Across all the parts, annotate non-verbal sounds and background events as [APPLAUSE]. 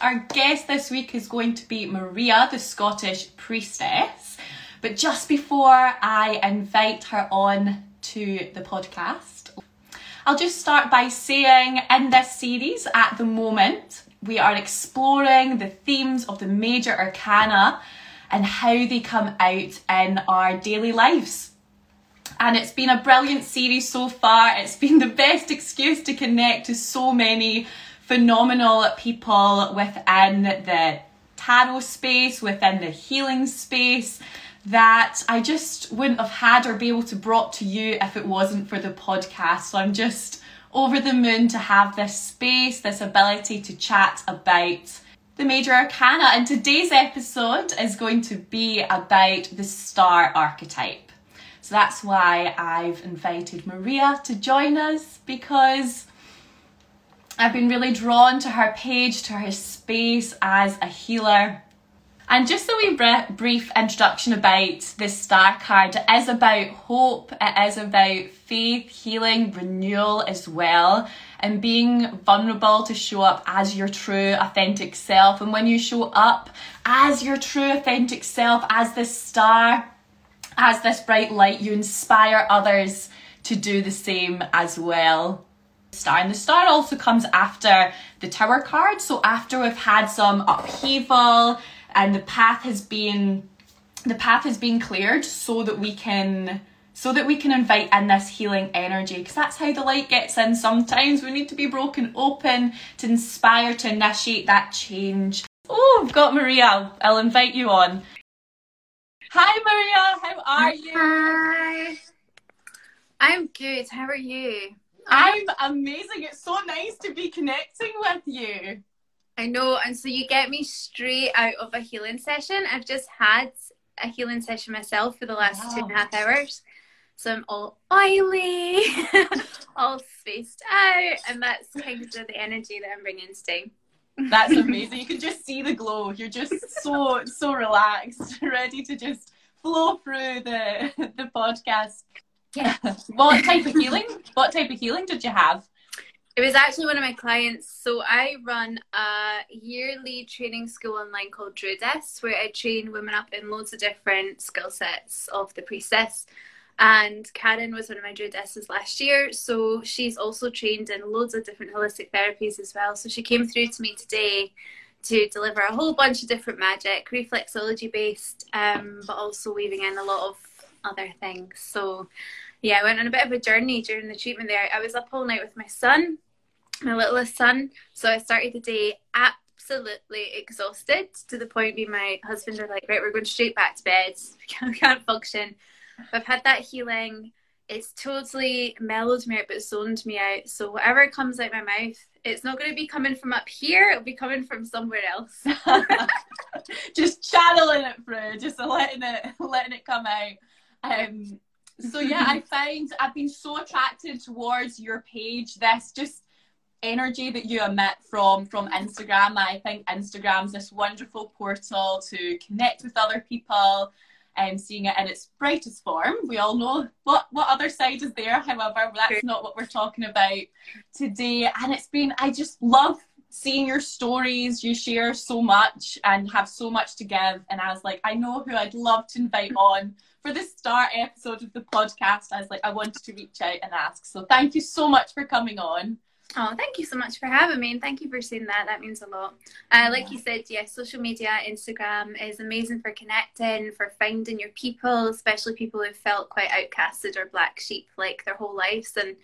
Our guest this week is going to be Maria, the Scottish priestess. But just before I invite her on to the podcast, I'll just start by saying in this series at the moment, we are exploring the themes of the major arcana and how they come out in our daily lives. And it's been a brilliant series so far. It's been the best excuse to connect to so many phenomenal people within the tarot space, within the healing space that I just wouldn't have had or be able to brought to you if it wasn't for the podcast. So I'm just over the moon to have this space, this ability to chat about the major arcana. And today's episode is going to be about the star archetype. So that's why I've invited Maria to join us because I've been really drawn to her page, to her space as a healer and just a wee brief introduction about this star card. It is about hope, it is about faith, healing, renewal as well, and being vulnerable to show up as your true, authentic self. And when you show up as your true, authentic self, as this star, as this bright light, you inspire others to do the same as well star. And the star also comes after the tower card. So after we've had some upheaval and the path has been the path has been cleared so that we can so that we can invite in this healing energy because that's how the light gets in sometimes. We need to be broken open to inspire to initiate that change. Oh i've got maria. I'll, invite you on. Hi maria. How are you? Hi. I'm good. How are you i'm amazing it's so nice to be connecting with you I know, and so you get me straight out of a healing session. I've just had a healing session myself for the last wow. two and a half hours. So I'm all oily, [LAUGHS] all spaced out, and that's kind of the energy that I'm bringing today. That's [LAUGHS] amazing. You can just see the glow. You're just so so relaxed, [LAUGHS] ready to just flow through the the podcast. Yeah. what type of healing? What type of healing did you have? It was actually one of my clients. So I run a yearly training school online called Druidess, where I train women up in loads of different skill sets of the priestess. And Karen was one of my druidesses last year, so she's also trained in loads of different holistic therapies as well. So she came through to me today to deliver a whole bunch of different magic, reflexology based, um, but also weaving in a lot of other things. So yeah, I went on a bit of a journey during the treatment there. I was up all night with my son, my littlest son. So I started the day absolutely exhausted to the point where my husband were like, right, we're going straight back to bed. [LAUGHS] We can't function. I've had that healing. It's totally mellowed me out, but zoned me out. So whatever comes out my mouth, it's not going to be coming from up here. It'll be coming from somewhere else. [LAUGHS] just channeling it through, just letting it, [LAUGHS] letting it come out. Um, so yeah, I find I've been so attracted towards your page. This just energy that you emit from from Instagram. I think Instagram's this wonderful portal to connect with other people and seeing it in its brightest form. We all know what what other side is there. However, that's not what we're talking about today. And it's been I just love seeing your stories. You share so much and have so much to give. And I was like, I know who I'd love to invite on for the start episode of the podcast, I was like, I wanted to reach out and ask. So thank you so much for coming on. Oh, thank you so much for having me, and thank you for saying that. That means a lot. Uh, like you said, yes, yeah, social media, Instagram is amazing for connecting, for finding your people, especially people who've felt quite outcasted or black sheep like their whole lives. And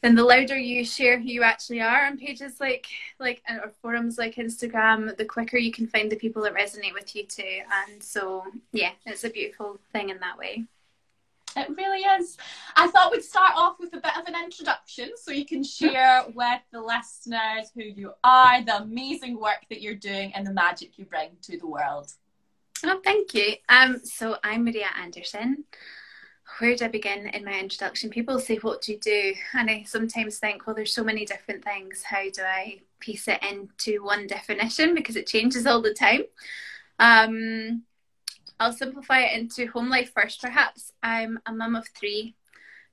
then the louder you share who you actually are on pages like like uh, or forums like Instagram, the quicker you can find the people that resonate with you too. And so yeah, it's a beautiful thing in that way. It really is. I thought we'd start off with a bit of an introduction so you can share with the listeners who you are, the amazing work that you're doing, and the magic you bring to the world. Oh, thank you. Um, so I'm Maria Anderson where do I begin in my introduction? People say, What do you do? And I sometimes think, Well, there's so many different things. How do I piece it into one definition? Because it changes all the time. Um, I'll simplify it into home life first, perhaps. I'm a mum of three.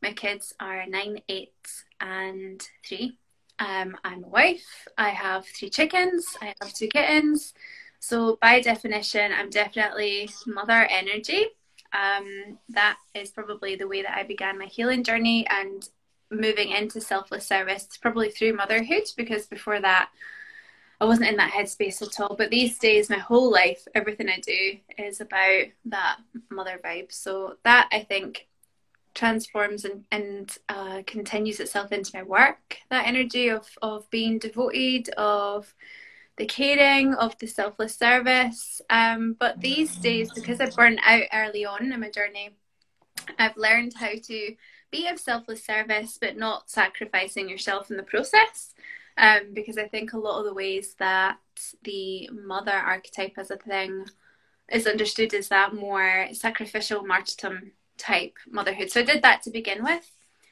My kids are nine, eight, and three. Um, I'm a wife. I have three chickens. I have two kittens. So by definition, I'm definitely mother energy. Um, that is probably the way that I began my healing journey and moving into selfless service, probably through motherhood, because before that, I wasn't in that headspace at all. But these days, my whole life, everything I do is about that mother vibe. So that I think transforms and, and uh, continues itself into my work. That energy of, of being devoted, of the caring, of the selfless service. Um, but these days, because I burned out early on in my journey, I've learned how to be of selfless service, but not sacrificing yourself in the process. Um, because I think a lot of the ways that the mother archetype as a thing is understood is that more sacrificial martyrdom type motherhood. So I did that to begin with.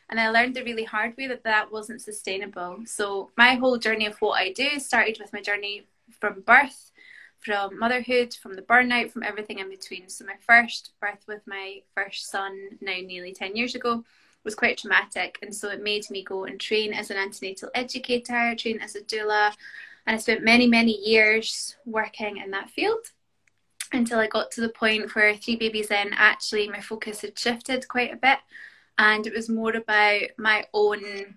And I learned the really hard way that that wasn't sustainable. So my whole journey of what I do started with my journey from birth, from motherhood, from the burnout, from everything in between. So my first birth with my first son, now nearly 10 years ago, was quite traumatic. And so it made me go and train as an antenatal educator, train as a doula. And I spent many, many years working in that field until I got to the point where three babies in, actually, my focus had shifted quite a bit. And it was more about my own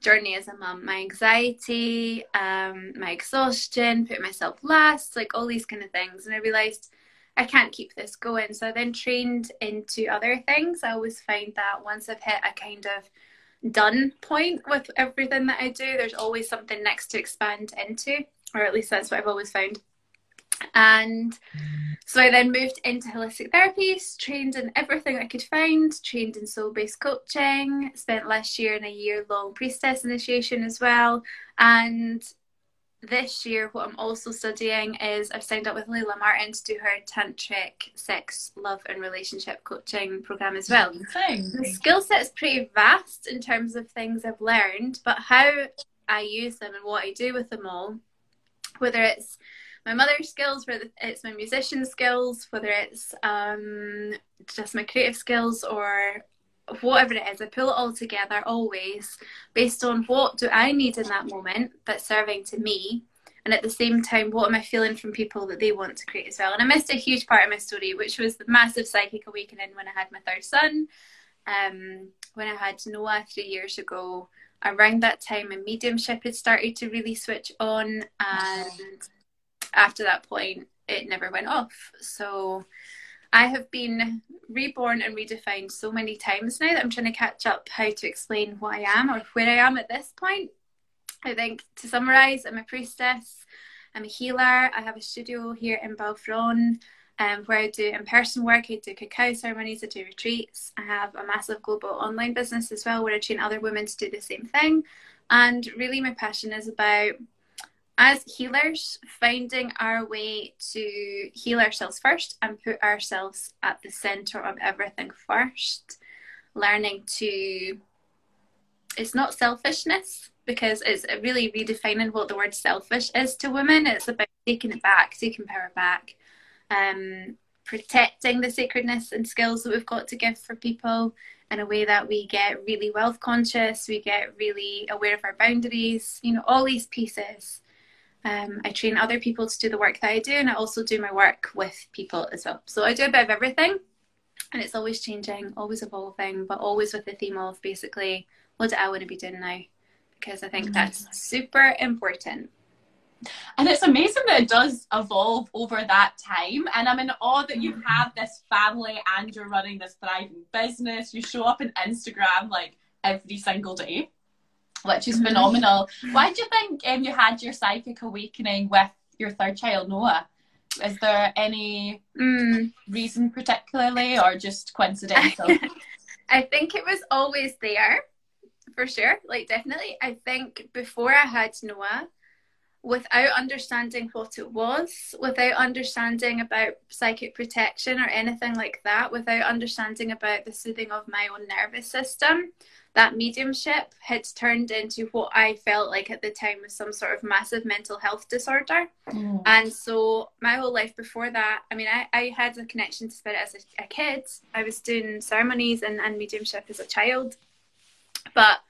journey as a mum, my anxiety, um, my exhaustion, putting myself last, like all these kind of things. And I realized I can't keep this going. So I then trained into other things. I always find that once I've hit a kind of done point with everything that I do, there's always something next to expand into, or at least that's what I've always found. And so I then moved into holistic therapies, trained in everything I could find, trained in soul based coaching, spent last year in a year long priestess initiation as well. And this year, what I'm also studying is I've signed up with Layla Martin to do her tantric sex, love, and relationship coaching program as well. Thanks. The skill set is pretty vast in terms of things I've learned, but how I use them and what I do with them all, whether it's my mother's skills, whether it's my musician skills, whether it's um, just my creative skills or whatever it is, I pull it all together always based on what do I need in that moment that's serving to me. And at the same time, what am I feeling from people that they want to create as well? And I missed a huge part of my story, which was the massive psychic awakening when I had my third son. Um, when I had Noah three years ago, around that time, my mediumship had started to really switch on. And after that point, it never went off. So I have been reborn and redefined so many times now that I'm trying to catch up how to explain what I am or where I am at this point. I think to summarize, I'm a priestess, I'm a healer, I have a studio here in Balfron. Um, where I do in person work, I do cacao ceremonies, I do retreats. I have a massive global online business as well where I train other women to do the same thing. And really, my passion is about as healers, finding our way to heal ourselves first and put ourselves at the center of everything first, learning to, it's not selfishness because it's really redefining what the word selfish is to women. It's about taking it back, taking power back, um, protecting the sacredness and skills that we've got to give for people in a way that we get really wealth conscious, we get really aware of our boundaries, you know, all these pieces um, I train other people to do the work that I do, and I also do my work with people as well. So I do a bit of everything, and it's always changing, always evolving, but always with the theme of basically what do I want to be doing now? Because I think mm-hmm. that's super important. And it's amazing that it does evolve over that time. And I'm in awe that you mm-hmm. have this family and you're running this thriving business. You show up on Instagram like every single day which is mm-hmm. phenomenal. Why do you think um, you had your psychic awakening with your third child, Noah? Is there any mm. reason particularly or just coincidental? [LAUGHS] I think it was always there for sure. Like, definitely. I think before I had Noah, without understanding what it was, without understanding about psychic protection or anything like that, without understanding about the soothing of my own nervous system, that mediumship had turned into what I felt like at the time was some sort of massive mental health disorder. Mm. And so my whole life before that, I mean, I, I had a connection to spirit as a, a kid. I was doing ceremonies and, and mediumship as a child. But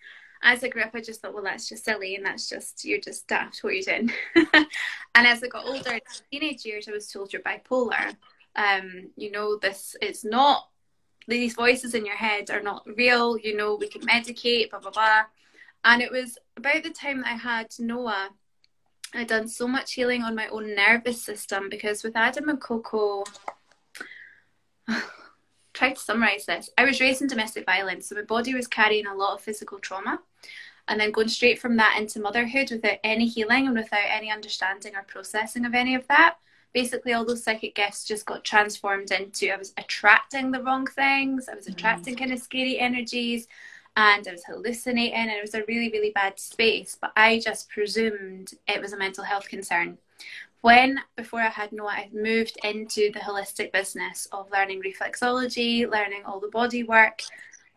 as I grew up, I just thought, well, that's just silly, and that's just you're just daft what you're doing. [LAUGHS] and as I got older, in teenage years, I was told you're bipolar. Um, you know, this it's not these voices in your head are not real. You know, we can medicate, blah blah blah. And it was about the time that I had Noah. I'd done so much healing on my own nervous system because with Adam and Coco, [SIGHS] try to summarize this. I was raised in domestic violence, so my body was carrying a lot of physical trauma. And then going straight from that into motherhood without any healing and without any understanding or processing of any of that. Basically, all those psychic gifts just got transformed into I was attracting the wrong things, I was mm. attracting kind of scary energies, and I was hallucinating, and it was a really, really bad space. But I just presumed it was a mental health concern when before I had Noah, I moved into the holistic business of learning reflexology, learning all the body work.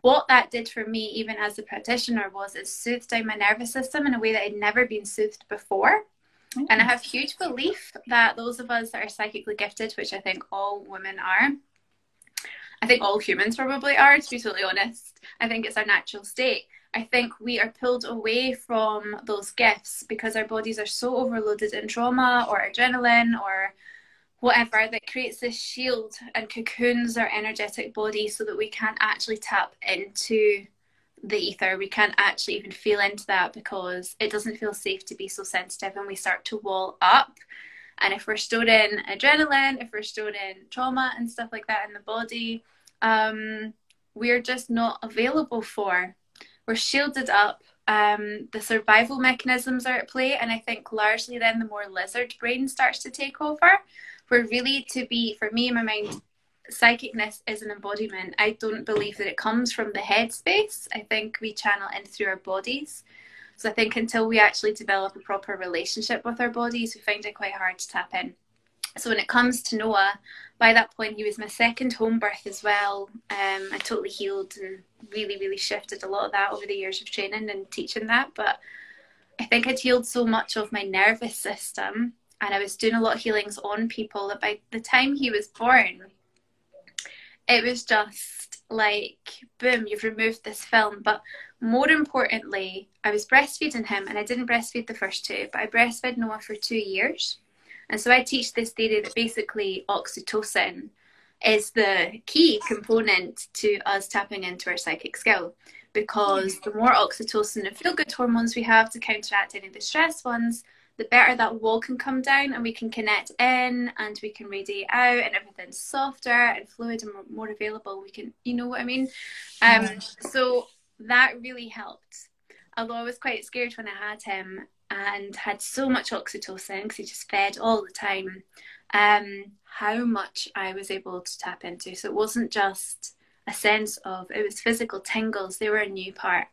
What that did for me, even as a practitioner, was it soothed down my nervous system in a way that i had never been soothed before. Mm-hmm. And I have huge belief that those of us that are psychically gifted, which I think all women are, I think all humans probably are, to be totally honest. I think it's our natural state I think we are pulled away from those gifts because our bodies are so overloaded in trauma or adrenaline or whatever that creates this shield and cocoons our energetic body so that we can't actually tap into the ether. We can't actually even feel into that because it doesn't feel safe to be so sensitive and we start to wall up. And if we're stored in adrenaline, if we're stored in trauma and stuff like that in the body, um, we're just not available for we're shielded up. Um, the survival mechanisms are at play, and I think largely then the more lizard brain starts to take over. We're really to be, for me my mind, psychicness is an embodiment. I don't believe that it comes from the head space. I think we channel in through our bodies. So I think until we actually develop a proper relationship with our bodies, we find it quite hard to tap in. So when it comes to Noah, by that point he was my second home birth as well. Um, I totally healed and really, really shifted a lot of that over the years of training and teaching that. But I think I'd healed so much of my nervous system and I was doing a lot of healings on people that by the time he was born, it was just like, boom, you've removed this film. But more importantly, I was breastfeeding him and I didn't breastfeed the first two, but I breastfed Noah for two years. And so I teach this theory that basically oxytocin is the key component to us tapping into our psychic skill because the more oxytocin and feel good hormones we have to counteract any of the stress ones, the better that wall can come down and we can connect in and we can radiate out and everything's softer and fluid and more available. We can, you know what I mean? Um, so that really helped. Although I was quite scared when I had him and had so much oxytocin because he just fed all the time. Um, how much I was able to tap into. So it wasn't just a sense of it was physical tingles. They were a new part.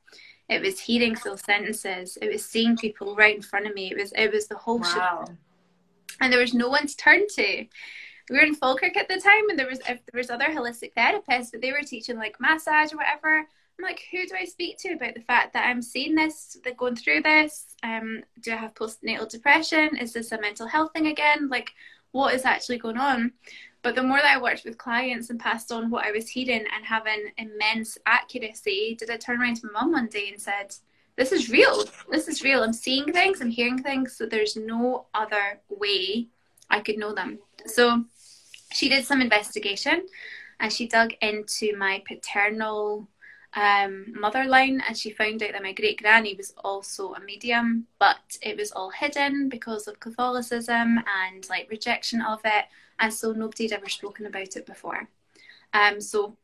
It was hearing full sentences. It was seeing people right in front of me. It was it was the whole wow. show. And there was no one to turn to. We were in Falkirk at the time, and there was if there was other holistic therapists, but they were teaching like massage or whatever. I'm like, who do I speak to about the fact that I'm seeing this, that going through this? Um, do I have postnatal depression? Is this a mental health thing again? Like, what is actually going on? But the more that I worked with clients and passed on what I was hearing and having immense accuracy, did I turn around to my mum one day and said, This is real. This is real. I'm seeing things, I'm hearing things, so there's no other way I could know them. So she did some investigation and she dug into my paternal um, mother line and she found out that my great granny was also a medium, but it was all hidden because of Catholicism and like rejection of it, and so nobody had ever spoken about it before. Um, so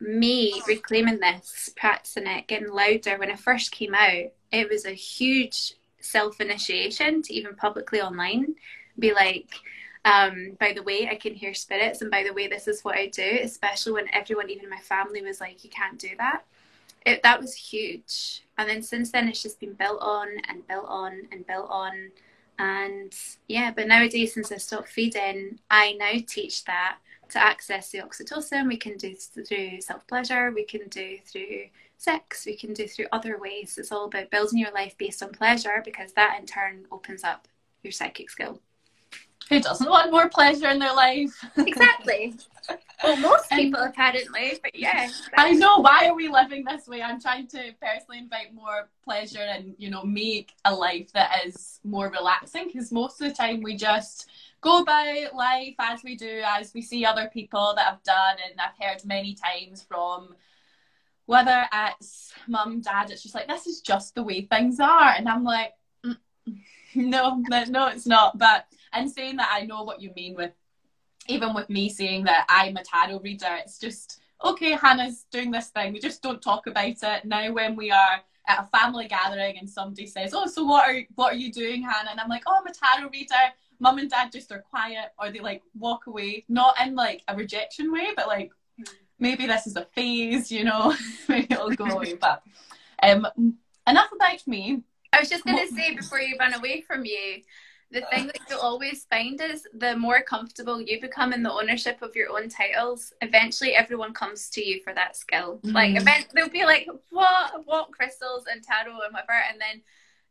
me reclaiming this, practicing it, getting louder when I first came out, it was a huge self initiation to even publicly online be like, um, by the way, I can hear spirits, and by the way, this is what I do, especially when everyone, even my family, was like, you can't do that. It, that was huge. And then since then, it's just been built on and built on and built on. And yeah, but nowadays, since I stopped feeding, I now teach that to access the oxytocin, we can do through self pleasure, we can do through sex, we can do through other ways. It's all about building your life based on pleasure because that in turn opens up your psychic skill. Who doesn't want more pleasure in their life? Exactly. [LAUGHS] well, most people apparently, but yeah. I know. Why are we living this way? I'm trying to personally invite more pleasure and you know make a life that is more relaxing because most of the time we just go about life as we do, as we see other people that have done, and I've heard many times from whether it's mum, dad, it's just like this is just the way things are, and I'm like, mm, [LAUGHS] no, no, it's not. But and saying that, I know what you mean with even with me saying that I'm a tarot reader. It's just okay. Hannah's doing this thing. We just don't talk about it now. When we are at a family gathering and somebody says, "Oh, so what are what are you doing, Hannah?" and I'm like, "Oh, I'm a tarot reader." Mum and dad just are quiet, or they like walk away, not in like a rejection way, but like maybe this is a phase, you know, [LAUGHS] maybe it'll go away. But um, enough about me. I was just going to say before you run away from you, the thing that you'll always find is the more comfortable you become in the ownership of your own titles, eventually everyone comes to you for that skill. Mm-hmm. Like, event, they'll be like, "What? What crystals and tarot and whatever," and then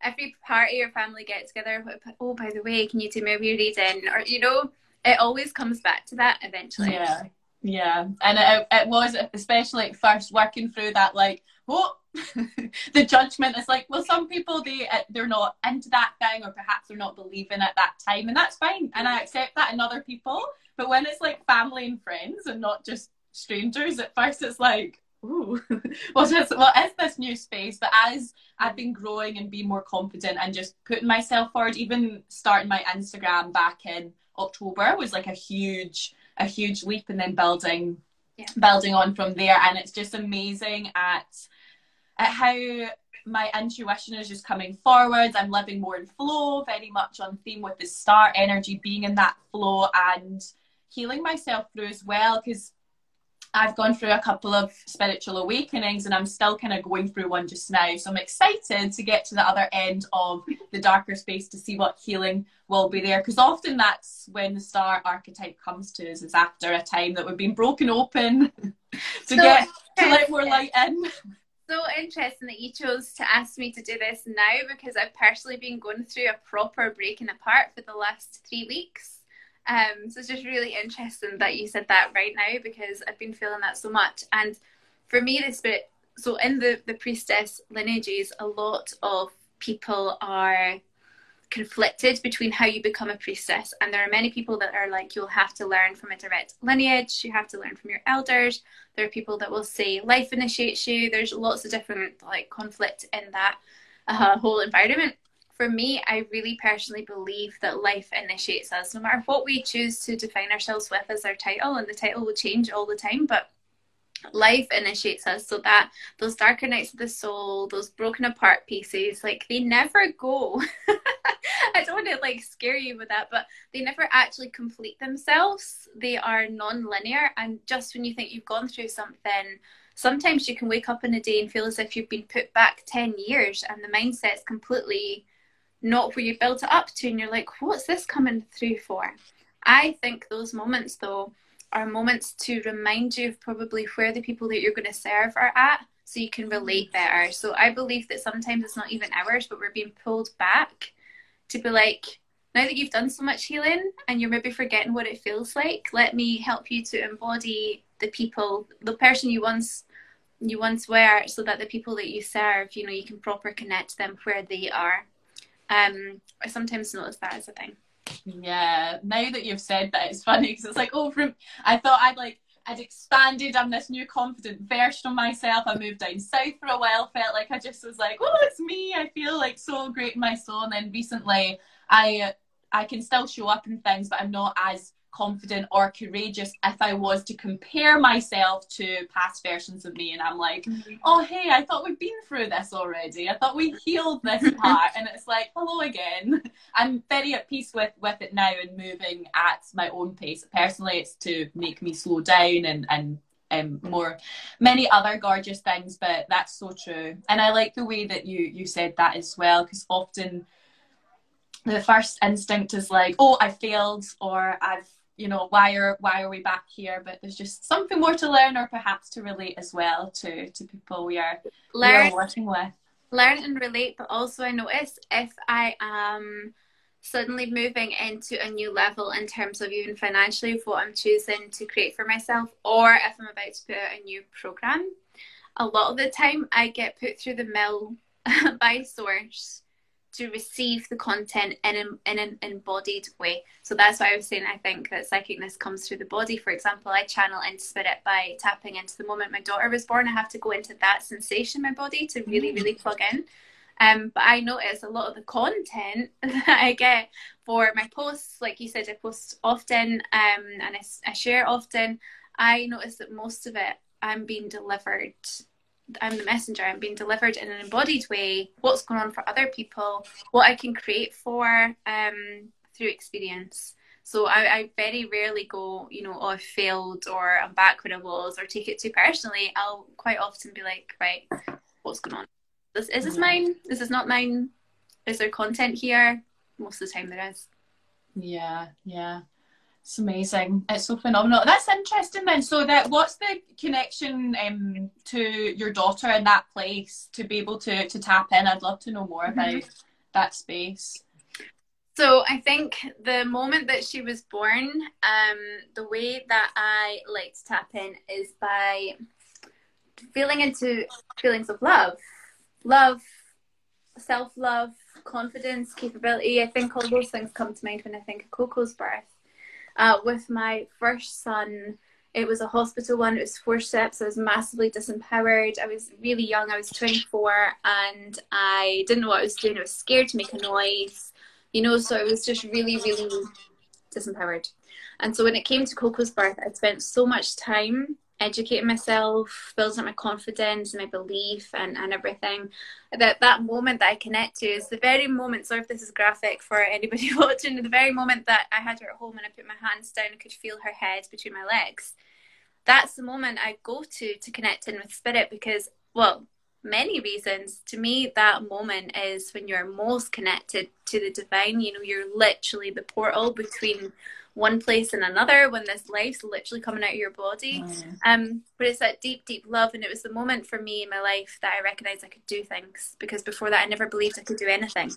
every party or family get together. Oh, by the way, can you do me a reading? Or you know, it always comes back to that eventually. Yeah. Yeah, and it, it was especially at first working through that like what [LAUGHS] the judgment is like. Well, some people they uh, they're not into that thing, or perhaps they're not believing at that time, and that's fine, and I accept that in other people. But when it's like family and friends and not just strangers, at first it's like, ooh, [LAUGHS] what is what is this new space? But as I've been growing and being more confident and just putting myself forward, even starting my Instagram back in October was like a huge a huge leap and then building yeah. building on from there and it's just amazing at at how my intuition is just coming forward i'm living more in flow very much on theme with the star energy being in that flow and healing myself through as well because I've gone through a couple of spiritual awakenings and I'm still kind of going through one just now. So I'm excited to get to the other end of the darker space to see what healing will be there. Because often that's when the star archetype comes to us, is after a time that we've been broken open [LAUGHS] to so get to let more light in. So interesting that you chose to ask me to do this now because I've personally been going through a proper breaking apart for the last three weeks. Um, so it's just really interesting that you said that right now because I've been feeling that so much. And for me, this bit, so in the, the priestess lineages, a lot of people are conflicted between how you become a priestess. And there are many people that are like, you'll have to learn from a direct lineage, you have to learn from your elders. There are people that will say life initiates you. There's lots of different like conflict in that uh, whole environment for me, I really personally believe that life initiates us. No matter what we choose to define ourselves with as our title, and the title will change all the time, but life initiates us so that those darker nights of the soul those broken apart pieces like they never go. [LAUGHS] I don't want to like scare you with that but they never actually complete themselves. They are non-linear and just when you think you've gone through something sometimes you can wake up in a day and feel as if you've been put back 10 years and the mindset's completely not where you built it up to and you're like what's this coming through for? I think those moments though are moments to remind you of probably where the people that you're going to serve are at so you can relate better. So i believe that sometimes it's not even ours but we're being pulled back to be like now that you've done so much healing and you're maybe forgetting what it feels like let me help you to embody the people the person you once you once were so that the people that you serve you know you can proper connect them where they are. Um, I sometimes notice that as a thing. Yeah, now that you've said that, it's funny because it's like, oh, from I thought I'd like I'd expanded. I'm this new confident version of myself. I moved down south for a while. Felt like I just was like, oh, it's me. I feel like so great in my soul. And then recently, I uh, I can still show up in things, but I'm not as confident or courageous if I was to compare myself to past versions of me. And I'm like, mm-hmm. oh, hey, I thought we'd been through this already. I thought we healed this [LAUGHS] part. and it's like, hello again. [LAUGHS] I'm very at peace with, with it now and moving at my own pace. Personally, it's to make me slow down and, and um, more many other gorgeous things but that's so true and i like the way that you you said that as well because often the first instinct is like oh i failed or i've you know why are why are we back here but there's just something more to learn or perhaps to relate as well to to people we are, learn, we are working with learn and relate but also i notice if i am suddenly moving into a new level in terms of even financially of what I'm choosing to create for myself, or if I'm about to put out a new program. A lot of the time, I get put through the mill [LAUGHS] by source to receive the content in an, in an embodied way. So that's why I was saying I think that psychicness comes through the body. For example, I channel into spirit by tapping into the moment my daughter was born. I have to go into that sensation in my body to really, mm. really plug in. Um, but I notice a lot of the content [LAUGHS] that I get for my posts, like you said, I post often um, and I, I share often. I notice that most of it I'm being delivered I'm the messenger. I'm being delivered in an embodied way. What's going on for other people? What I can create for um, through experience. So I, I, very rarely go, you know, oh, I failed or I'm back where I was or take it too personally. I'll quite often be like, right, what's going on? This is this yeah. mine? Is this not mine? Is there content here? Most of the time there is. Yeah, yeah. It's amazing. It's so phenomenal. That's interesting then. So that what's the connection um, to your daughter in that place to be able to to tap in? I'd love to know more mm-hmm. about that space. So I think the moment that she was born, um, the way that I like to tap in is by feeling into feelings of love, love, self love, confidence, capability. I think all those things come to mind when I think of Coco's birth. Uh, with my first son, it was a hospital one. It was forceps. I was massively disempowered. I was really young. I was 24 and I didn't know what I was doing. I was scared to make a noise, you know, so I was just really, really disempowered. And so when it came to Coco's birth, I spent so much time educating myself, building up my confidence, my belief, and, and everything. That that moment that I connect to is the very moment. Sorry if this is graphic for anybody [LAUGHS] watching. The very moment that I had her at home and I put my hands down, I could feel her head between my legs. That's the moment I go to to connect in with spirit because, well, many reasons. To me, that moment is when you're most connected to the divine. You know, you're literally the portal between one place and another when this life's literally coming out of your body. Mm. Um, but it's that deep, deep love, and it was the moment for me in my life that I recognized I could do things because before that I never believed I could do anything.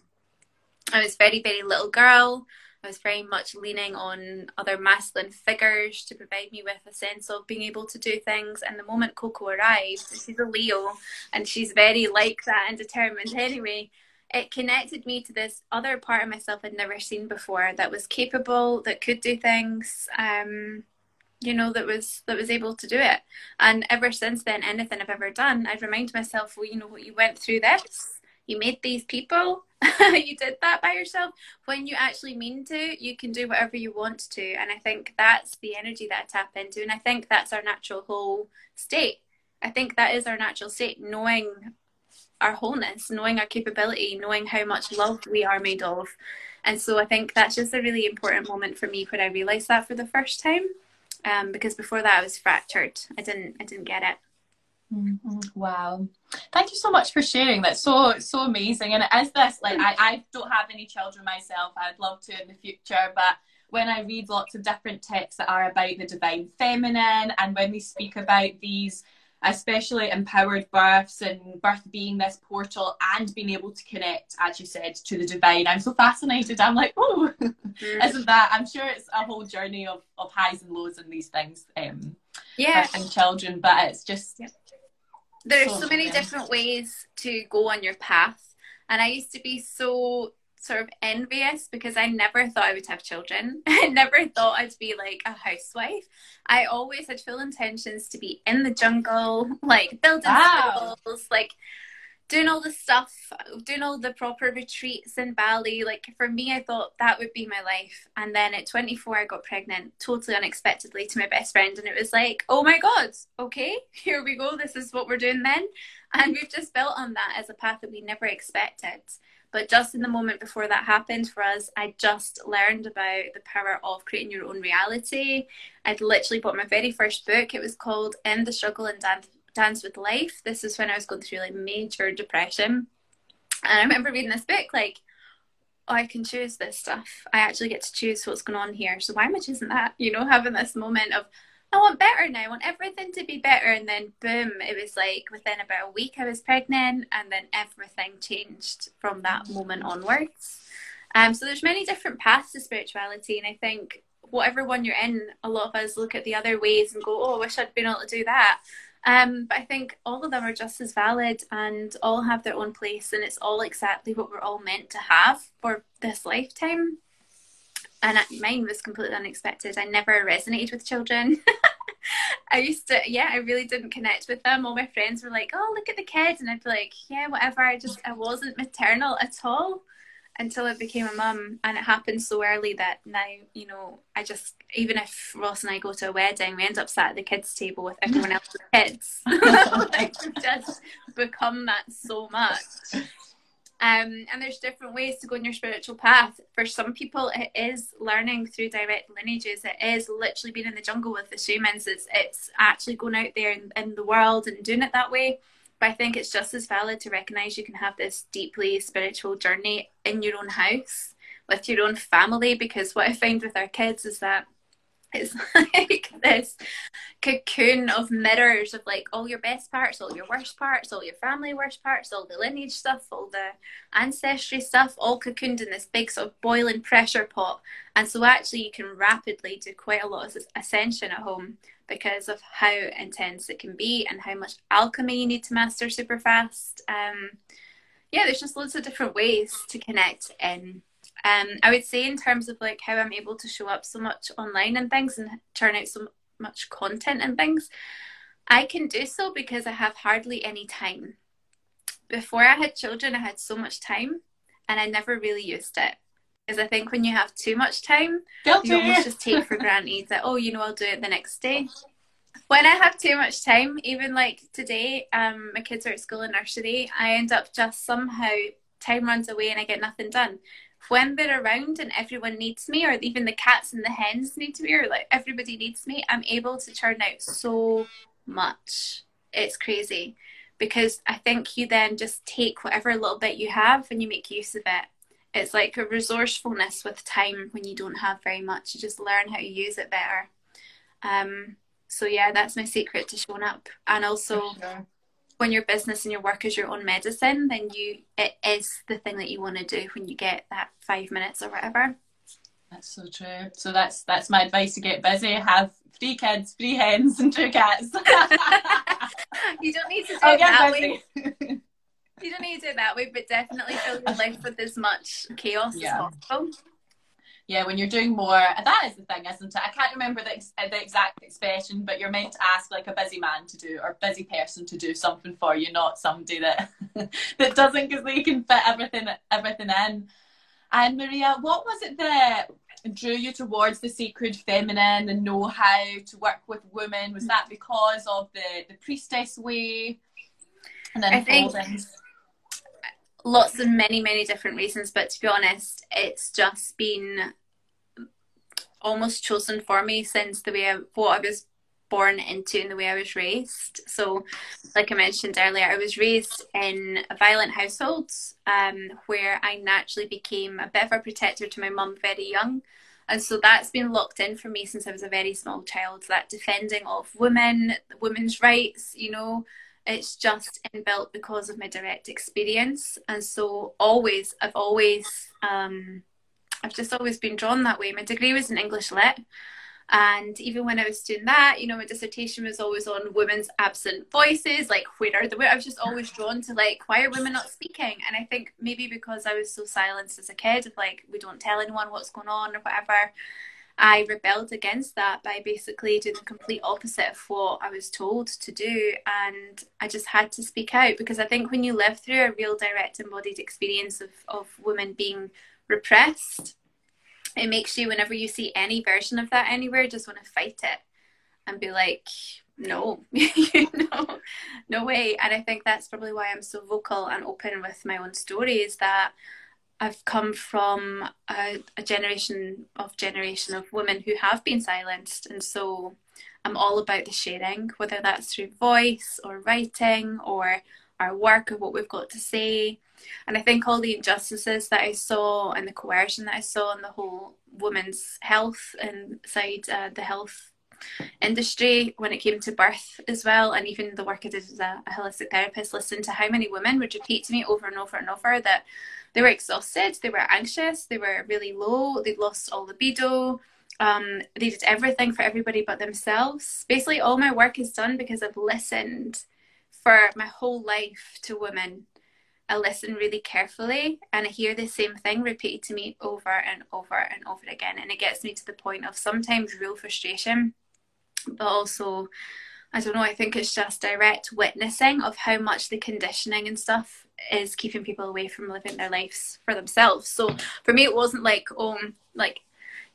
I was very, very little girl. I was very much leaning on other masculine figures to provide me with a sense of being able to do things. And the moment Coco arrived, she's a Leo and she's very like that and determined anyway it connected me to this other part of myself I'd never seen before that was capable, that could do things, um, you know, that was that was able to do it. And ever since then, anything I've ever done, I'd remind myself, well, you know, what you went through this, you made these people, [LAUGHS] you did that by yourself. When you actually mean to, you can do whatever you want to. And I think that's the energy that I tap into. And I think that's our natural whole state. I think that is our natural state, knowing our wholeness, knowing our capability, knowing how much love we are made of. And so I think that's just a really important moment for me when I realized that for the first time. Um, because before that I was fractured. I didn't I didn't get it. Mm-hmm. Wow. Thank you so much for sharing. That's so so amazing. And as this, like I, I don't have any children myself. I'd love to in the future, but when I read lots of different texts that are about the divine feminine and when we speak about these especially empowered births and birth being this portal and being able to connect, as you said, to the divine. I'm so fascinated. I'm like, oh, [LAUGHS] isn't that? I'm sure it's a whole journey of, of highs and lows and these things. Um, yeah. And children, but it's just. Yeah. There's so, so many different ways to go on your path. And I used to be so sort of envious because I never thought I would have children. [LAUGHS] I never thought I'd be like a housewife. I always had full intentions to be in the jungle, [LAUGHS] like building wow. schools, like doing all the stuff, doing all the proper retreats in Bali. Like for me, I thought that would be my life. And then at 24, I got pregnant totally unexpectedly to my best friend. And it was like, oh my God, okay, [LAUGHS] here we go. This is what we're doing then. And we've just built on that as a path that we never expected. But just in the moment before that happened for us, I just learned about the power of creating your own reality. I'd literally bought my very first book. It was called In the Struggle and Dance, with Life. This is when I was going through like major depression. And I remember reading this book like, oh, I can choose this stuff. I actually get to choose what's going on here. So why am I choosing that? You know, having this moment of I want better now. I want everything to be better. And then boom, it was like within about a week I was pregnant, and then everything changed from that moment onwards. Um, so there's many different paths to spirituality, and I think whatever one you're in, a lot of us look at the other ways and go, "Oh, I wish I'd been able to do that." Um, but I think all of them are just as valid and all have their own place, and it's all exactly what we're all meant to have for this lifetime. And mine was completely unexpected. I never resonated with children. [LAUGHS] I used to, yeah, I really didn't connect with them. All my friends were like, "Oh, look at the kids," and I'd be like, "Yeah, whatever." I just, I wasn't maternal at all until I became a mum, and it happened so early that now, you know, I just, even if Ross and I go to a wedding, we end up sat at the kids' table with everyone [LAUGHS] else's kids. [LAUGHS] like, just become that so much. Um, and there's different ways to go on your spiritual path. For some people, it is learning through direct lineages. It is literally being in the jungle with the shamans. It's it's actually going out there in, in the world and doing it that way. But I think it's just as valid to recognize you can have this deeply spiritual journey in your own house with your own family. Because what I find with our kids is that it's [LAUGHS] like this cocoon of mirrors of like all your best parts, all your worst parts, all your family worst parts, all the lineage stuff, all the ancestry stuff, all cocooned in this big sort of boiling pressure pot. And so actually you can rapidly do quite a lot of ascension at home because of how intense it can be and how much alchemy you need to master super fast. Um, yeah, there's just loads of different ways to connect in um, I would say in terms of like how I'm able to show up so much online and things and turn out so much content and things, I can do so because I have hardly any time. Before I had children, I had so much time and I never really used it. Because I think when you have too much time, Guilty. you almost just take for granted that, oh, you know, I'll do it the next day. When I have too much time, even like today, um, my kids are at school and nursery, I end up just somehow time runs away and I get nothing done when they're around and everyone needs me, or even the cats and the hens need me, or like everybody needs me, I'm able to turn out so much. It's crazy because I think you then just take whatever little bit you have and you make use of it. It's like a resourcefulness with time when you don't have very much. You just learn how to use it better. Um, so yeah, that's my secret to showing up, and also sure when your business and your work is your own medicine, then you it is the thing that you want to do when you get that five minutes or whatever. That's so true. So that's that's my advice to get busy. Have three kids, three hens, and two cats. [LAUGHS] you don't need to do it that busy. way. You don't need to do it that way, but definitely fill your [LAUGHS] life with as much chaos yeah. as possible yeah, when you're doing more, that is the thing, isn't it? I can't remember the, the exact expression, but you're meant to ask like a busy man to do or busy person to do something for you, not somebody that [LAUGHS] that doesn't because they can fit everything everything in. And Maria, what was it that drew you towards the sacred feminine and know how to work with women? Was that because of the the priestess way? And then I think lots of many many different reasons but to be honest it's just been almost chosen for me since the way I, what I was born into and the way I was raised. So, like I mentioned earlier, I was raised in a violent household um, where I naturally became a bit of a protector to my mum very young. And so that's been locked in for me since I was a very small child. That defending of women, women's rights, you know, it's just inbuilt because of my direct experience. And so always, I've always um, I've just always been drawn that way. My degree was in English Lit. And even when I was doing that, you know, my dissertation was always on women's absent voices, like where are the I was just always drawn to like why are women not speaking? And I think maybe because I was so silenced as a kid of like we don't tell anyone what's going on or whatever, I rebelled against that by basically doing the complete opposite of what I was told to do. And I just had to speak out because I think when you live through a real direct embodied experience of, of women being repressed, it makes you, whenever you see any version of that anywhere, just want to fight it and be like, no, [LAUGHS] no, no way. And I think that's probably why I'm so vocal and open with my own story is that I've come from a, a generation of generation of women who have been silenced, and so I'm all about the sharing, whether that's through voice or writing or our work or what we've got to say. And I think all the injustices that I saw and the coercion that I saw in the whole women's health inside uh, the health industry when it came to birth as well, and even the work I did as a, a holistic therapist, listened to how many women would repeat to me over and over and over that they were exhausted, they were anxious, they were really low, they'd lost all libido. Um, they did everything for everybody but themselves. Basically, all my work is done because I've listened for my whole life to women. I listen really carefully and I hear the same thing repeated to me over and over and over again. And it gets me to the point of sometimes real frustration, but also I don't know, I think it's just direct witnessing of how much the conditioning and stuff is keeping people away from living their lives for themselves. So for me, it wasn't like, um, like,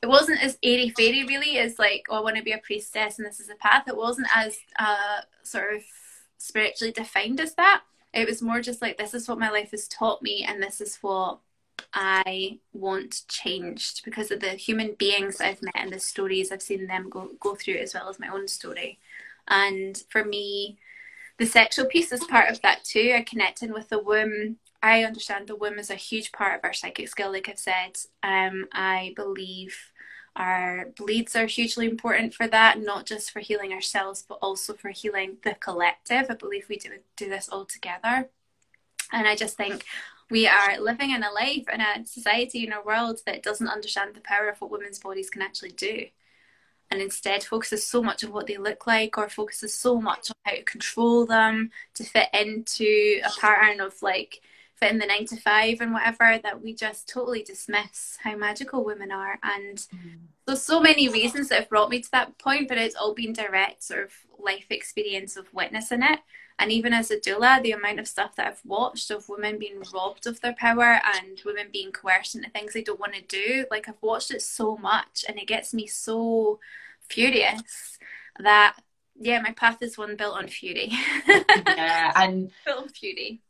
it wasn't as airy fairy really as like, oh, I want to be a priestess and this is a path. It wasn't as uh, sort of spiritually defined as that. It was more just like, this is what my life has taught me and this is what I want changed because of the human beings I've met and the stories I've seen them go, go through as well as my own story. And for me, the sexual piece is part of that too. I connecting with the womb. I understand the womb is a huge part of our psychic skill, like I've said. Um, I believe our bleeds are hugely important for that, not just for healing ourselves, but also for healing the collective. I believe we do, do this all together. And I just think we are living in a life, in a society, in a world that doesn't understand the power of what women's bodies can actually do and instead focuses so much on what they look like or focuses so much on how to control them to fit into a pattern of like fit in the nine to five and whatever that we just totally dismiss how magical women are. And mm. there's so many reasons that have brought me to that point but it's all been direct sort of life experience of witnessing it. And even as a doula the amount of stuff that i've watched of women being robbed of their power and women being coerced into things they don't want to do like i've watched it so much and it gets me so furious that yeah my path is one built on fury. [LAUGHS] Yeah and built on fury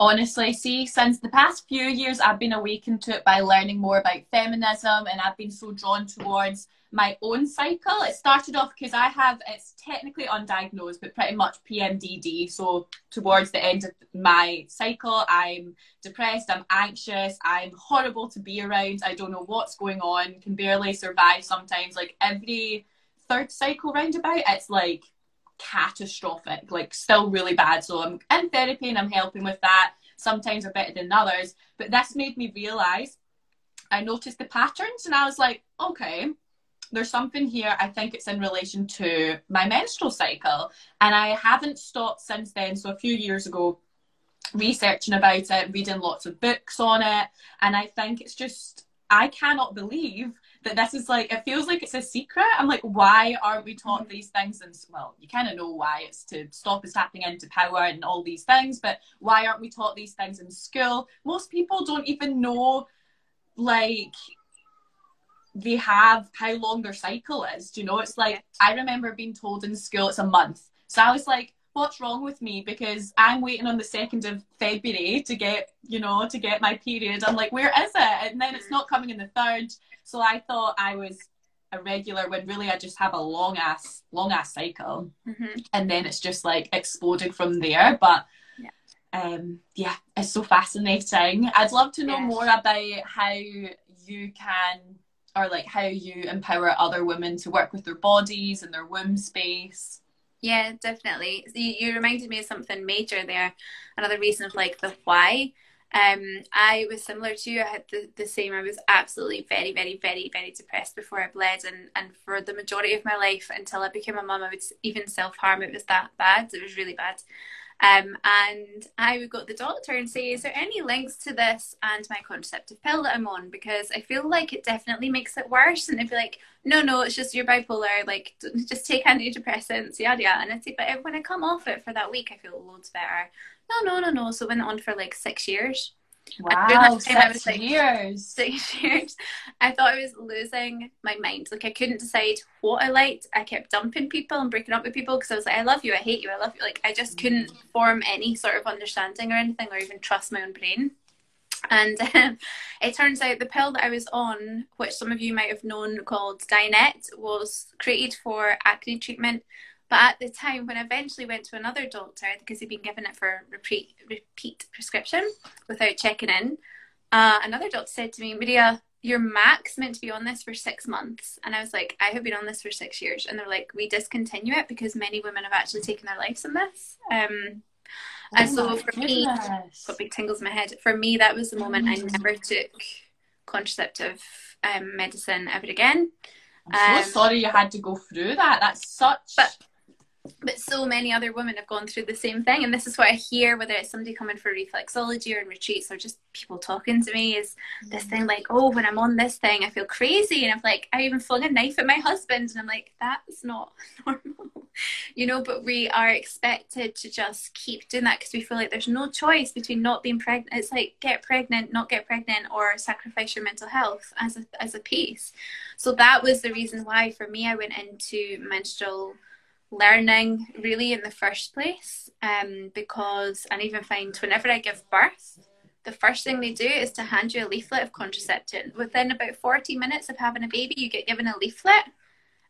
honestly see since the past few years i've been awakened to it by learning more about feminism and i've been so drawn towards my own cycle. It started off because i have it's technically undiagnosed but pretty much pmdd so towards the end of my cycle i'm depressed i'm anxious i'm horrible to be around i don't know what's going on can barely survive sometimes. Like every third cycle roundabout it's like catastrophic, like still really bad. So I'm in therapy and I'm helping with that. Sometimes are better than others. But this made me realise I noticed the patterns and I was like, okay, there's something here. I think it's in relation to my menstrual cycle. And I haven't stopped since then. So a few years ago, researching about it, reading lots of books on it. And I think it's just, I cannot believe that this is like it feels like it's a secret. I'm like, why aren't we taught mm-hmm. these things? And well, you kind of know why it's to stop us tapping into power and all these things. But why aren't we taught these things in school? Most people don't even know, like they have how long their cycle is. Do you know? It's like I remember being told in school it's a month. So I was like, what's wrong with me? Because I'm waiting on the second of February to get, you know, to get my period. I'm like, where is it? And then it's not coming in the third. So I thought I was a regular when really I just have a long ass long ass cycle. Mm-hmm. And then it's just like exploded from there. But yeah. um yeah, it's so fascinating. I'd love to know more about how you can or like how you empower other women to work with their bodies and their womb space. Yeah, definitely. You, you reminded me of something major there. Another reason of like the why. Um, I was similar to you. I had the, the same. I was absolutely very, very, very, very depressed before I bled, and and for the majority of my life until I became a mum, I would even self harm. It was that bad. It was really bad. Um, and I would go to the doctor and say, "Is there any links to this and my contraceptive pill that I'm on? Because I feel like it definitely makes it worse." And they'd be like, "No, no, it's just you're bipolar. Like, [LAUGHS] just take antidepressants, yada yada." And I'd say, "But when I come off it for that week, I feel loads better." no, no, no, no. So went on for like six years. Wow, six like, years. Six [LAUGHS] years. I thought I was losing my mind. Like I couldn't decide what I liked. I kept dumping people and breaking up with people because I was like, I love you, I hate you, I love you. Like I just couldn't form any sort of understanding or anything, or even trust my own brain. And [LAUGHS] um, it turns out the pill that I was on, which some of you might have known called Dianette, was created for acne treatment but at the time, when I eventually went to another doctor because he'd been given it for repeat repeat prescription without checking in, uh, another doctor said to me, Maria, you're max meant to be on this for six months. And I was like, I have been on this for six years. And they're like, we discontinue it because many women have actually taken their lives in this. Um, Oh and so for goodness. me, got big tingles in my head. For me, that was the moment mm. I never took contraceptive um, medicine ever again. I'm so um, sorry you had to go through that. That's such. But but so many other women have gone through the same thing and this is what i hear whether it's somebody coming for reflexology or in retreats or just people talking to me is this thing like oh when i'm on this thing i feel crazy and i'm like i even flung a knife at my husband and i'm like that's not [LAUGHS] normal you know but we are expected to just keep doing that because we feel like there's no choice between not being pregnant it's like get pregnant not get pregnant or sacrifice your mental health as a as a piece. So that was the reason why for me i went into menstrual learning really in the first place um, because I even find whenever I give birth, the first thing they do is to hand you a leaflet of contraception. Within about 40 minutes of having a baby, you get given a leaflet.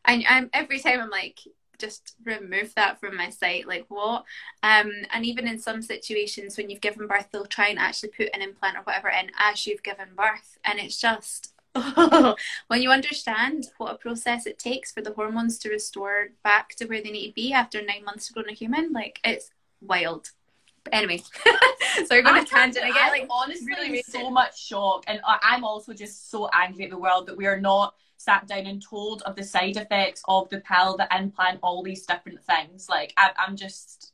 And I'm, every time I'm like, just remove that from my sight. Like what? Um, and even in some situations when you've given birth, they'll try and actually put an implant or whatever in as you've given birth. And it's just [LAUGHS] when you understand what a process it takes for the hormones to restore back to where they need to be after nine months to grow in a human, like it's wild. But anyway, so we're going to tangent again. Like honestly, really so much shock, and I'm also just so angry at the world that we are not sat down and told of the side effects of the pill, the implant, all these different things. Like I, I'm just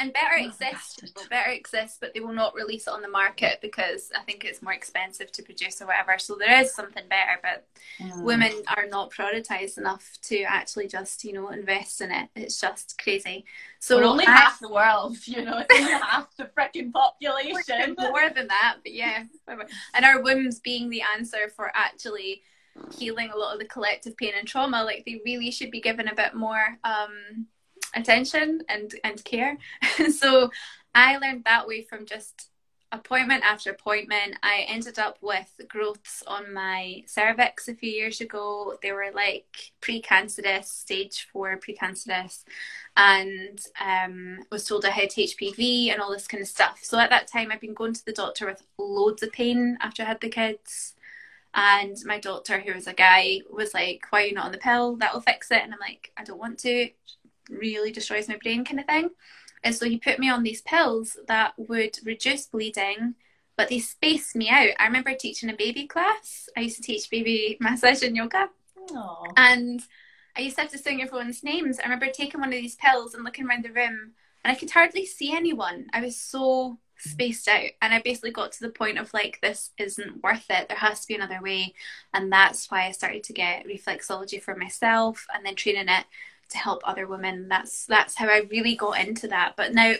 and better oh, exists better exists but they will not release it on the market because i think it's more expensive to produce or whatever. So there is something better but mm. women are not prioritized enough to actually just you know invest in it. It's just crazy. So We're only I, half the world [LAUGHS] you know it's only half the freaking population. More than that but yeah. And our wombs being the answer for actually healing a lot of the collective pain and trauma like they really should be given a bit more um attention and and care. [LAUGHS] So i learned that way from just appointment after appointment. I ended up with growths on my cervix a few years ago. They were like precancerous stage four precancerous and um, was told i had hpv and all this kind of stuff. So at that time i'd been going to the doctor with loads of pain after i had the kids and my doctor who was a guy was like why are you not on the pill? That'll fix it. And i'm like i don't want to really destroys my brain kind of thing. And so he put me on these pills that would reduce bleeding, but they spaced me out. I remember teaching a baby class. I used to teach baby [LAUGHS] massage and yoga. Aww. And I used to have to sing everyone's names. I remember taking one of these pills and looking around the room and I could hardly see anyone. I was so spaced out. And I basically got to the point of like, this isn't worth it. There has to be another way. And that's why I started to get reflexology for myself and then training it to help other women. That's that's how I really got into that. But now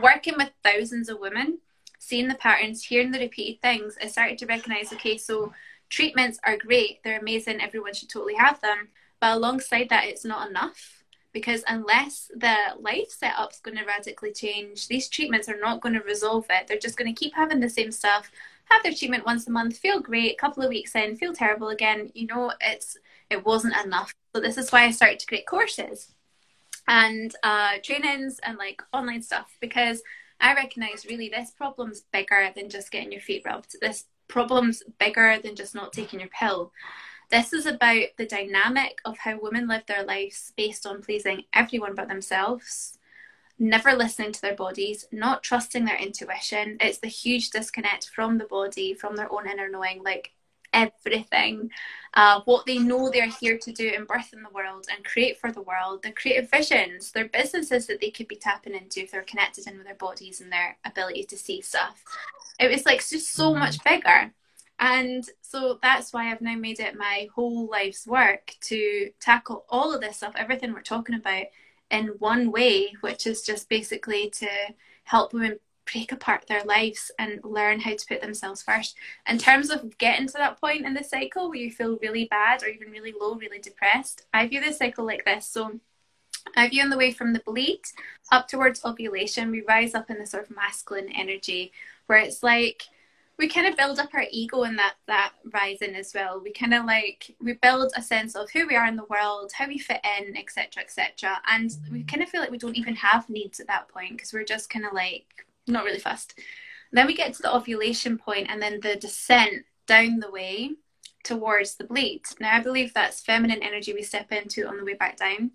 working with thousands of women, seeing the patterns, hearing the repeated things, I started to recognize okay, so treatments are great, they're amazing, everyone should totally have them. But alongside that, it's not enough because unless the life setup's going to radically change, these treatments are not going to resolve it. They're just going to keep having the same stuff, have their treatment once a month, feel great, a couple of weeks in, feel terrible again. You know, it's it wasn't enough. So this is why I started to create courses and uh, trainings and like online stuff because I recognize really this problem's bigger than just getting your feet rubbed. This problem's bigger than just not taking your pill. This is about the dynamic of how women live their lives based on pleasing everyone but themselves, never listening to their bodies, not trusting their intuition. It's the huge disconnect from the body, from their own inner knowing. Like everything, uh, what they know they're here to do and birth in the world and create for the world, their creative visions, their businesses that they could be tapping into if they're connected in with their bodies and their ability to see stuff. It was like just so much bigger. And so that's why I've now made it my whole life's work to tackle all of this stuff, everything we're talking about in one way, which is just basically to help women break apart their lives and learn how to put themselves first. In terms of getting to that point in the cycle where you feel really bad or even really low, really depressed, I view the cycle like this. So I view on the way from the bleed up towards ovulation, we rise up in the sort of masculine energy where it's like we kind of build up our ego in that that rising as well. We kind of like we build a sense of who we are in the world, how we fit in, etc., etc. And we kind of feel like we don't even have needs at that point because we're just kind of like not really fast. Then we get to the ovulation point and then the descent down the way towards the bleed. Now, I believe that's feminine energy we step into on the way back down.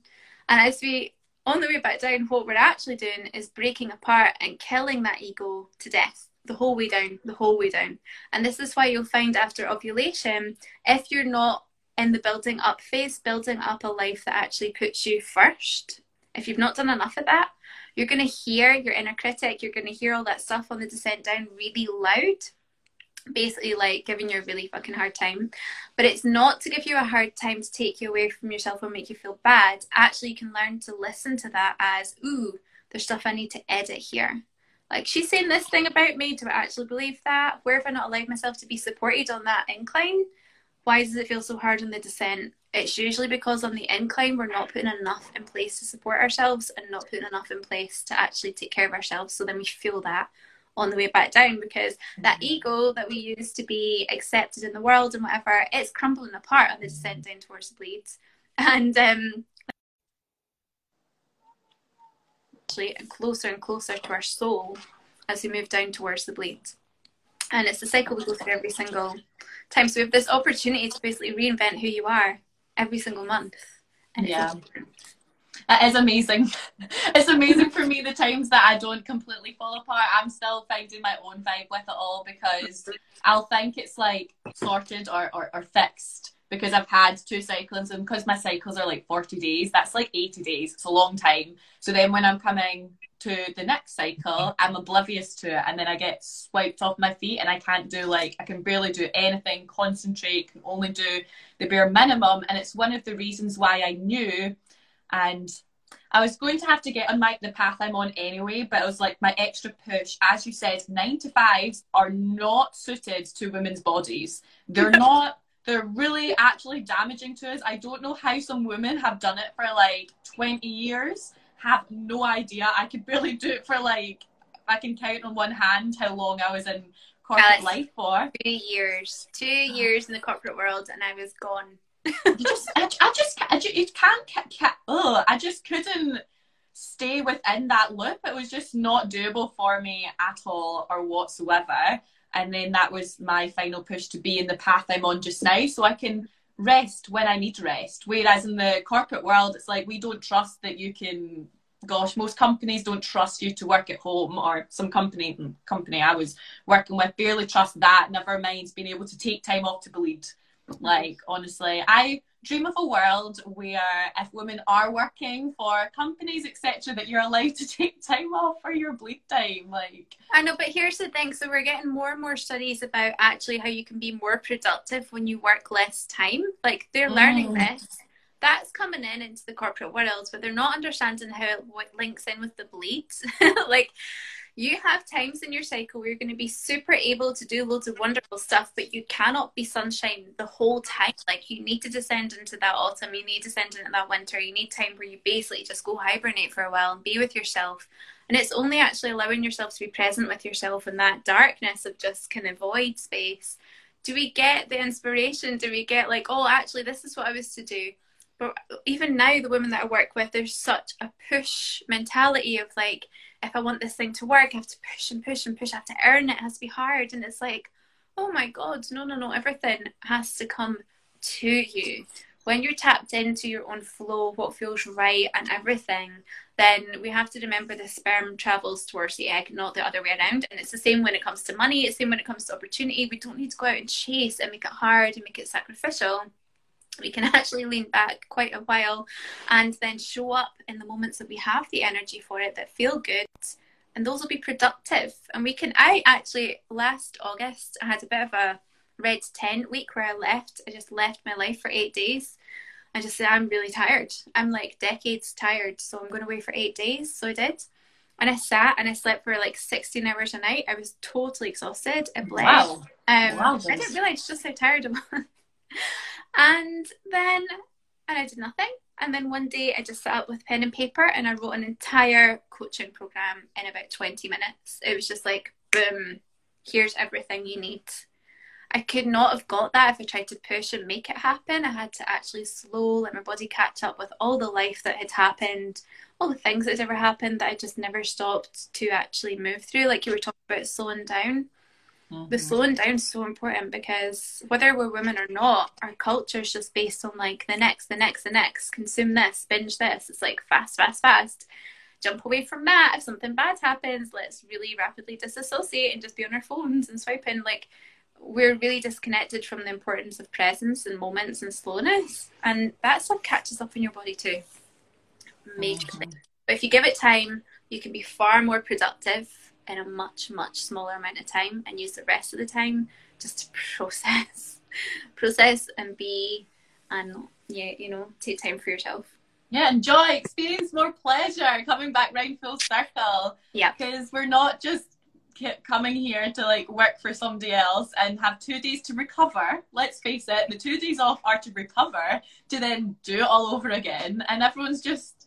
And as we on the way back down, what we're actually doing is breaking apart and killing that ego to death the whole way down, the whole way down. And this is why you'll find after ovulation, if you're not in the building up phase, building up a life that actually puts you first, if you've not done enough of that, you're going to hear your inner critic, you're going to hear all that stuff on the descent down really loud basically like giving you a really fucking hard time. But it's not to give you a hard time to take you away from yourself or make you feel bad. Actually, you can learn to listen to that as, ooh, there's stuff I need to edit here. Like she's saying this thing about me. Do I actually believe that? Where have I not allowed myself to be supported on that incline? Why does it feel so hard on the descent? It's usually because on the incline we're not putting enough in place to support ourselves and not putting enough in place to actually take care of ourselves. So then we feel that on the way back down because that mm-hmm. ego that we used to be accepted in the world and whatever, it's crumbling apart on the descent down towards the bleeds. [LAUGHS] And um actually closer and closer to our soul as we move down towards the bleeds. And it's the cycle we go through every single time. So we have this opportunity to basically reinvent who you are every single month. And yeah. It is amazing. [LAUGHS] It's amazing for me the times that I don't completely fall apart. I'm still finding my own vibe with it all because I'll think it's like sorted or, or, or fixed because I've had two cycles and because my cycles are like 40 days, that's like 80 days. It's a long time. So then when I'm coming to the next cycle, mm-hmm. I'm oblivious to it and then I get swiped off my feet and I can't do like, I can barely do anything, concentrate, can only do the bare minimum. And it's one of the reasons why I knew and I was going to have to get on my the path I'm on anyway, but it was like my extra push. As you said, nine to fives are not suited to women's bodies. They're [LAUGHS] not. They're really actually damaging to us. I don't know how some women have done it for like 20 years. Have no idea. I could barely do it for like I can count on one hand how long I was in corporate life for. Two years. Two [SIGHS] years in the corporate world, and I was gone you just, I, I just, I just, you can't, can't, oh, I just couldn't stay within that loop. It was just not doable for me at all or whatsoever. And then that was my final push to be in the path I'm on just now, so I can rest when I need rest. Whereas in the corporate world, it's like we don't trust that you can. Gosh, most companies don't trust you to work at home, or some company mm, company I was working with barely trust that. Never mind being able to take time off to bleed. Like, honestly, I dream of a world where if women are working for companies, etc., that you're allowed to [LAUGHS] take time off for your bleed time. Like, I know, but here's the thing: so we're getting more and more studies about actually how you can be more productive when you work less time. Like, they're mm. learning this. That's coming in into the corporate world, but they're not understanding how it links in with the bleeds. [LAUGHS] like, you have times in your cycle where you're going to be super able to do loads of wonderful stuff, but you cannot be sunshine the whole time. Like you need to descend into that autumn, you need to descend into that winter, you need time where you basically just go hibernate for a while and be with yourself. And it's only actually allowing yourself to be present with yourself in that darkness of just kind of void space. Do we get the inspiration? Do we get like, oh, actually, this is what I was to do? But even now, the women that I work with, there's such a push mentality of like, if I want this thing to work, I have to push and push and push. I have to earn it. It has to be hard. And it's like, oh my God, no, no, no. Everything has to come to you. When you're tapped into your own flow, what feels right, and everything, then we have to remember the sperm travels towards the egg, not the other way around. And it's the same when it comes to money, it's the same when it comes to opportunity. We don't need to go out and chase and make it hard and make it sacrificial we can [LAUGHS] actually lean back quite a while and then show up in the moments that we have the energy for it that feel good and those will be productive and we can i actually last august i had a bit of a red tent week where i left i just left my life for eight days i just said i'm really tired i'm like decades tired so i'm going away for eight days so i did and I sat and I slept for like 16 hours a night. I was totally exhausted. I bled. Wow. Um, wow I didn't realize just how tired I was. [LAUGHS] And then, and I did nothing. And then one day I just sat up with pen and paper and I wrote an entire coaching program in about 20 minutes. It was just like, boom, here's everything you need. I could not have got that if I tried to push and make it happen. I had to actually slow, let my body catch up with all the life that had happened, all the things that had ever happened that I just never stopped to actually move through. Like you were talking about slowing down. Mm-hmm. the slowing down is so important because whether we're women or not, our culture is just based on like the next, the next, the next, consume this, binge this. It's like fast, fast, fast. Jump away from that. If something bad happens, let's really rapidly disassociate and just be on our phones and swiping. Like we're really disconnected from the importance of presence and moments and slowness. And that stuff catches up in your body too. Majorly. Mm-hmm. But if you give it time, you can be far more productive in a much, much smaller amount of time and use the rest of the time just to [LAUGHS] process. process and be and yeah, you know, take time for yourself. Yeah, enjoy, experience more pleasure, coming back round full circle. Yeah. Because we're not just coming here to like work for somebody else and have two days to recover. Let's face it, the two days off are to recover to then do it all over again. And everyone's just,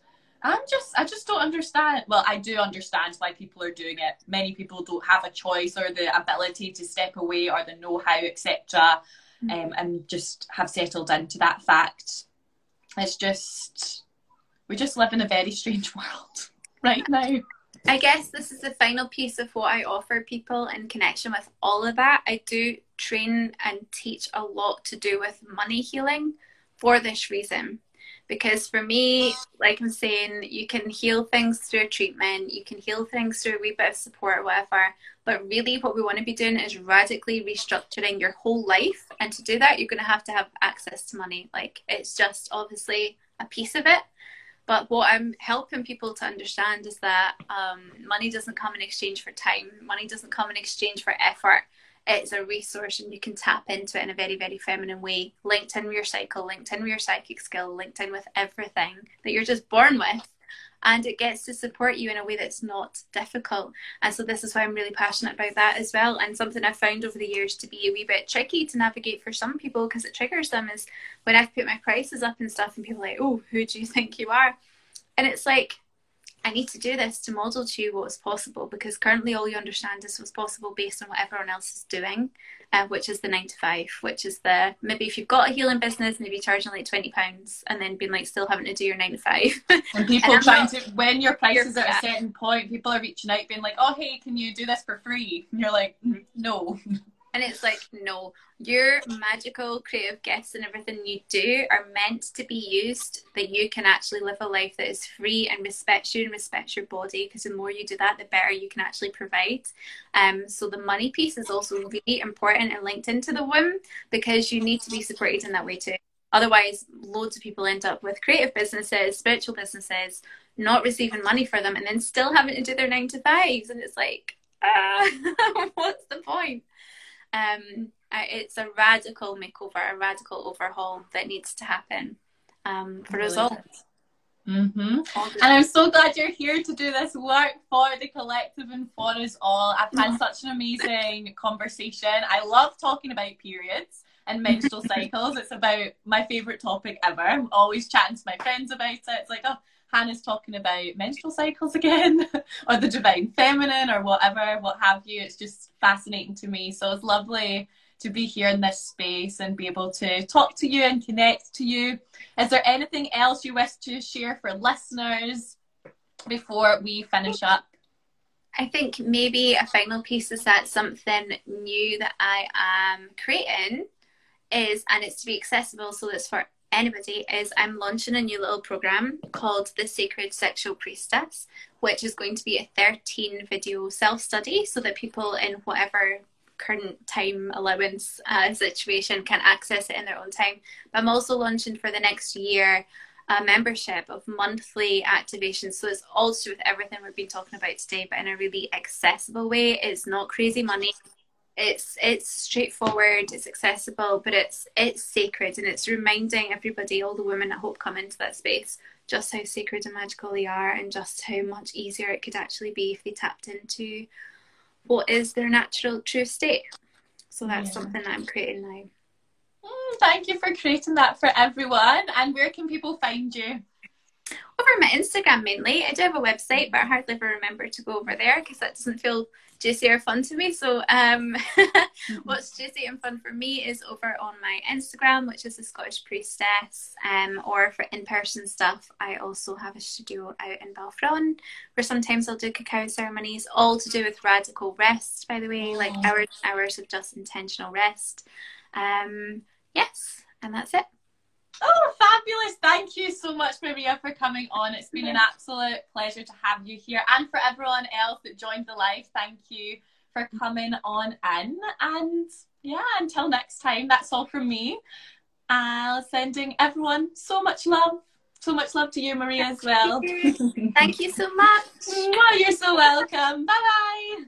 I'm just, I just don't understand. Well, I do understand why people are doing it. Many people don't have a choice or the ability to step away or the know how, etc. Mm-hmm. Um, and just have settled into that fact. It's just, we just live in a very strange world [LAUGHS] right now. I guess this is the final piece of what I offer people in connection with all of that. I do train and teach a lot to do with money healing for this reason. Because for me, like I'm saying, you can heal things through treatment, you can heal things through a wee bit of support or whatever. But really, what we want to be doing is radically restructuring your whole life. And to do that, you're going to have to have access to money. Like, it's just obviously a piece of it but what I'm helping people to understand is that um, money doesn't come in exchange for time. Money doesn't come in exchange for effort. It's a resource and you can tap into it in a very, very feminine way. Linked in with your cycle, linked in with your psychic skill, linked in with everything that you're just born with. And it gets to support you in a way that's not difficult. And so, this is why I'm really passionate about that as well. And something I've found over the years to be a wee bit tricky to navigate for some people because it triggers them is when I've put my prices up and stuff, and people are like, oh, who do you think you are? And it's like, I need to do this to model to you what's possible because currently all you understand is what's possible based on what everyone else is doing, uh, which is the nine to five, which is the maybe if you've got a healing business, maybe charging like twenty pounds and then being like still having to do your nine to five. [LAUGHS] And people and trying not, to when your prices at a certain point, people are reaching out being like, "Oh hey, can you do this for free?" And you're like, "No." [LAUGHS] And it's like, no, your magical creative gifts and everything you do are meant to be used that you can actually live a life that is free and respects you and respects your body. Because the more you do that, the better you can actually provide. Um, so the money piece is also really important and linked into the womb because you need to be supported in that way too. Otherwise, loads of people end up with creative businesses, spiritual businesses, not receiving money for them, and then still having to do their nine to fives. And it's like, uh, [LAUGHS] what's the point? Um, it's a radical makeover, a radical overhaul that needs to happen um, for results. Mm-hmm. And I'm so glad you're here to do this work for the collective and for us all. I've had mm-hmm. such an amazing [LAUGHS] conversation. I love talking about periods and menstrual [LAUGHS] cycles. It's about my favourite topic ever. I'm always chatting to my friends about it. It's like, oh, Hannah's talking about menstrual cycles again, [LAUGHS] or the divine feminine, or whatever, what have you. It's just fascinating to me. So it's lovely to be here in this space and be able to talk to you and connect to you. Is there anything else you wish to share for listeners before we finish up? I think maybe a final piece is that something new that I am creating is, and it's to be accessible, so it's for anybody is I'm launching a new little program called the Sacred Sexual Priestess, which is going to be a 13 video self study so that people in whatever current time allowance uh, situation can access it in their own time. But I'm also launching for the next year a membership of monthly activations. So it's do with everything we've been talking about today, but in a really accessible way. It's not crazy money it's it's straightforward it's accessible but it's it's sacred and it's reminding everybody all the women i hope come into that space just how sacred and magical they are and just how much easier it could actually be if they tapped into what is their natural true state. So that's yeah. something that i'm creating now. Mm, thank you for creating that for everyone. And where can people find you over my Instagram mainly. I do have a website, but I hardly ever remember to go over there because that doesn't feel juicy or fun to me. So, um, [LAUGHS] mm-hmm. what's juicy and fun for me is over on my Instagram, which is the Scottish Priestess. Um, or for in person stuff, I also have a studio out in Balfron where sometimes I'll do cacao ceremonies, all to do with radical rest, by the way, like oh. hours hours of just intentional rest. Um, yes, and that's it. Oh, fabulous. Thank you so much, Maria, for coming on. It's been an absolute pleasure to have you here. And for everyone else that joined the live, thank you for coming on in. And yeah, until next time, that's all from me. I'll uh, sending everyone so much love. So much love to you, Maria, as well. [LAUGHS] Thank you so much. you're so welcome. Bye bye.